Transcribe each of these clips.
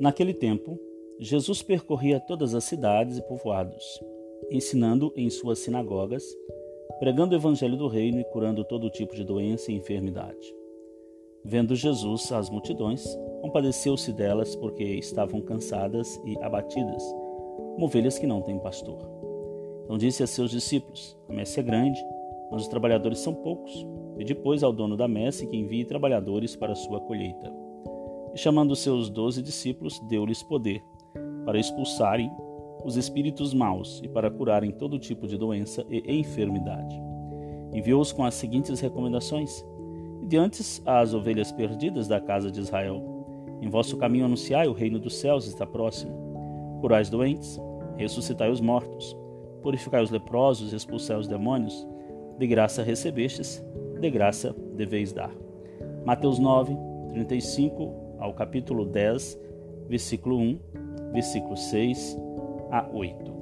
Naquele tempo, Jesus percorria todas as cidades e povoados, ensinando em suas sinagogas, pregando o evangelho do reino e curando todo tipo de doença e enfermidade. Vendo Jesus as multidões, compadeceu-se delas porque estavam cansadas e abatidas, como ovelhas que não têm pastor. Então disse a seus discípulos: A messe é grande, mas os trabalhadores são poucos. E depois ao dono da messe que envie trabalhadores para a sua colheita. E chamando seus doze discípulos, deu-lhes poder para expulsarem os espíritos maus e para curarem todo tipo de doença e enfermidade. Enviou-os com as seguintes recomendações: Diante as ovelhas perdidas da casa de Israel. Em vosso caminho anunciai o reino dos céus está próximo. Curai os doentes, ressuscitai os mortos, purificai os leprosos, expulsai os demônios. De graça recebestes, de graça deveis dar. Mateus 9, 35 ao capítulo 10, versículo 1, versículo 6 a 8.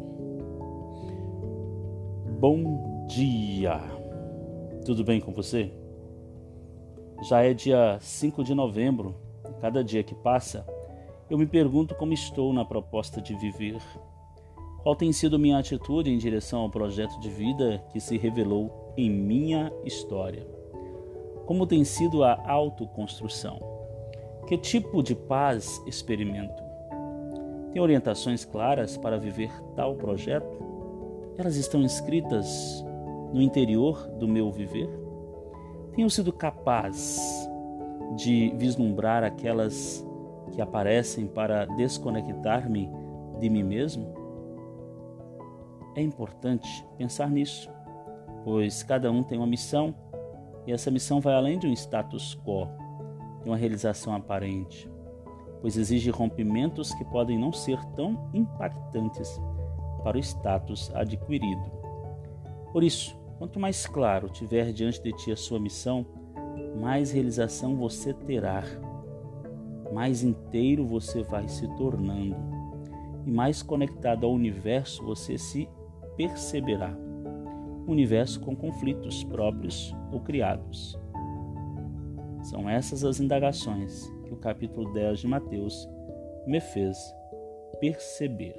Bom dia! Tudo bem com você? Já é dia 5 de novembro, cada dia que passa, eu me pergunto como estou na proposta de viver. Qual tem sido minha atitude em direção ao projeto de vida que se revelou em minha história? Como tem sido a autoconstrução? Que tipo de paz experimento? Tem orientações claras para viver tal projeto? Elas estão inscritas no interior do meu viver? Tenho sido capaz de vislumbrar aquelas que aparecem para desconectar-me de mim mesmo? É importante pensar nisso, pois cada um tem uma missão e essa missão vai além de um status quo, de uma realização aparente, pois exige rompimentos que podem não ser tão impactantes para o status adquirido. Por isso, Quanto mais claro tiver diante de ti a sua missão, mais realização você terá, mais inteiro você vai se tornando e mais conectado ao universo você se perceberá. Um universo com conflitos próprios ou criados. São essas as indagações que o capítulo 10 de Mateus me fez perceber.